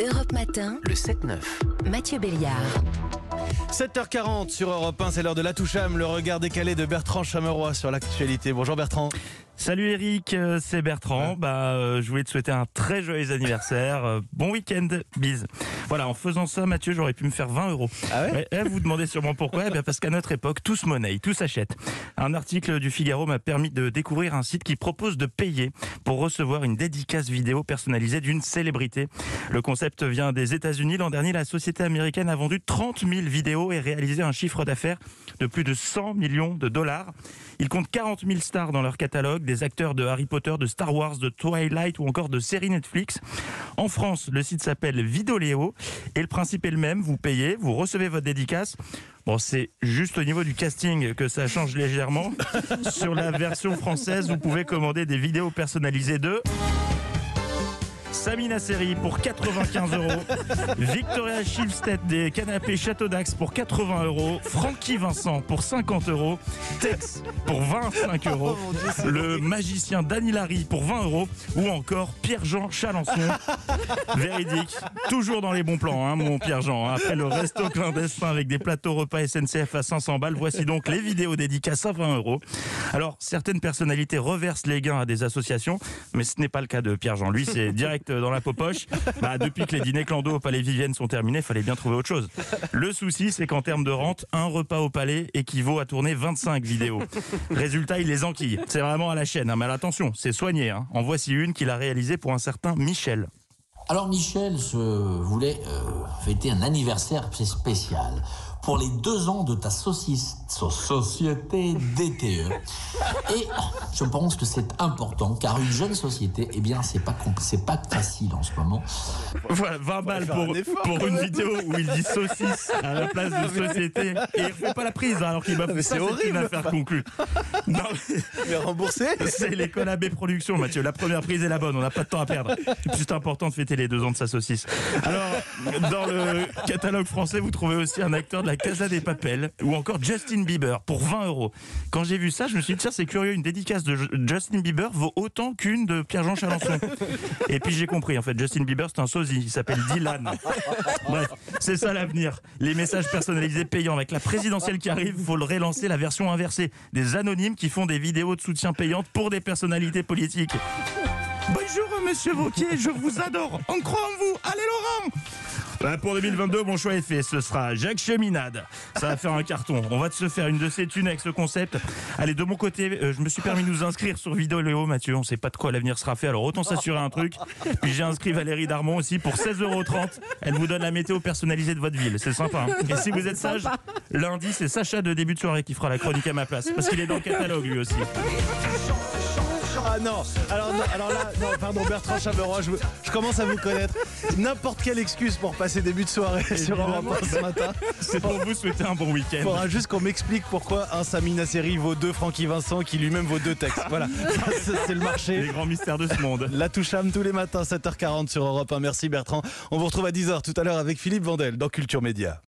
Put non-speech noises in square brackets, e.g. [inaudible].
Europe Matin, Le 7-9. Mathieu Béliard. 7h40 sur Europe 1, c'est l'heure de la Toucham, le regard décalé de Bertrand Chameroy sur l'actualité. Bonjour Bertrand. Salut Eric, euh, c'est Bertrand. Bah, euh, je voulais te souhaiter un très joyeux anniversaire. Euh, bon week-end, bise. Voilà, en faisant ça, Mathieu, j'aurais pu me faire 20 euros. Ah ouais eh, vous demandez sûrement pourquoi Eh bien parce qu'à notre époque, tout se monnaie, tout s'achète. Un article du Figaro m'a permis de découvrir un site qui propose de payer pour recevoir une dédicace vidéo personnalisée d'une célébrité. Le concept vient des États-Unis. L'an dernier, la société américaine a vendu 30 000 vidéos et réalisé un chiffre d'affaires de plus de 100 millions de dollars. Ils comptent 40 000 stars dans leur catalogue, des acteurs de Harry Potter, de Star Wars, de Twilight ou encore de séries Netflix. En France, le site s'appelle Vidoléo et le principe est le même. Vous payez, vous recevez votre dédicace. Bon, c'est juste au niveau du casting que ça change légèrement. [laughs] Sur la version française, vous pouvez commander des vidéos personnalisées de... Samina Seri pour 95 euros. [laughs] Victoria Schilstedt des canapés Château d'Axe pour 80 euros. Francky Vincent pour 50 euros. Tex pour 25 euros. Le magicien Dani Larry pour 20 euros. Ou encore Pierre-Jean Chalençon. [laughs] Véridique. Toujours dans les bons plans, hein, mon Pierre-Jean. Après le resto clandestin avec des plateaux repas SNCF à 500 balles, voici donc les vidéos dédicaces à 20 euros. Alors, certaines personnalités reversent les gains à des associations, mais ce n'est pas le cas de Pierre-Jean. Lui, c'est direct dans la poche. [laughs] Bah, depuis que les dîners clando au Palais Vivienne sont terminés, il fallait bien trouver autre chose. Le souci, c'est qu'en termes de rente, un repas au Palais équivaut à tourner 25 vidéos. Résultat, il les enquille. C'est vraiment à la chaîne. hein. Mais attention, c'est soigné. hein. En voici une qu'il a réalisée pour un certain Michel. Alors Michel se voulait euh, fêter un anniversaire spécial pour les deux ans de ta saucisse, so- société DTE. Et je pense que c'est important car une jeune société, eh bien c'est pas c'est pas facile en ce moment. Voilà, 20 balles pour, un effort, pour une vidéo où il dit saucisse à la place de société. Et il refait pas la prise hein, alors qu'il m'a ça, c'est une horrible. affaire conclue. Non, mais- Mais remboursé C'est l'école AB Productions, Mathieu. La première prise est la bonne, on n'a pas de temps à perdre. C'est important de fêter les deux ans de sa saucisse. Alors, dans le catalogue français, vous trouvez aussi un acteur de la Casa des Papels ou encore Justin Bieber pour 20 euros. Quand j'ai vu ça, je me suis dit, tiens, c'est curieux, une dédicace de Ju- Justin Bieber vaut autant qu'une de Pierre-Jean Chalençon. Et puis j'ai compris, en fait, Justin Bieber, c'est un sosie, il s'appelle Dylan. Bref, c'est ça l'avenir. Les messages personnalisés payants. Avec la présidentielle qui arrive, il faut le relancer la version inversée. Des anonymes qui font des vidéos de soutien payantes pour des personnalités politiques. Bonjour, monsieur Vauquier, je vous adore. On croit en vous. Allez, Laurent Bah, pour 2022, mon choix est fait. Ce sera Jacques Cheminade. Ça va faire un carton. On va se faire une de ces thunes avec ce concept. Allez, de mon côté, euh, je me suis permis de nous inscrire sur Vidéo Léo, Mathieu. On sait pas de quoi l'avenir sera fait, alors autant s'assurer un truc. Puis j'ai inscrit Valérie Darmon aussi pour 16,30€. Elle vous donne la météo personnalisée de votre ville. C'est sympa. hein. Et si vous êtes sage, lundi, c'est Sacha de début de soirée qui fera la chronique à ma place. Parce qu'il est dans le catalogue lui aussi. Ah non alors, non, alors là, non, pardon Bertrand Chameroy, je, je commence à vous connaître. N'importe quelle excuse pour passer début de soirée [laughs] sur Europe 1 ce matin. C'est pour vous souhaiter un bon Il week-end. faudra juste qu'on m'explique pourquoi un Samina Seri vaut deux Francky Vincent qui lui-même vaut deux textes. Voilà, Ça, c'est le marché. Les grands mystères de ce monde. La Toucham tous les matins 7h40 sur Europe 1. Merci Bertrand. On vous retrouve à 10h tout à l'heure avec Philippe Vandel dans Culture Média.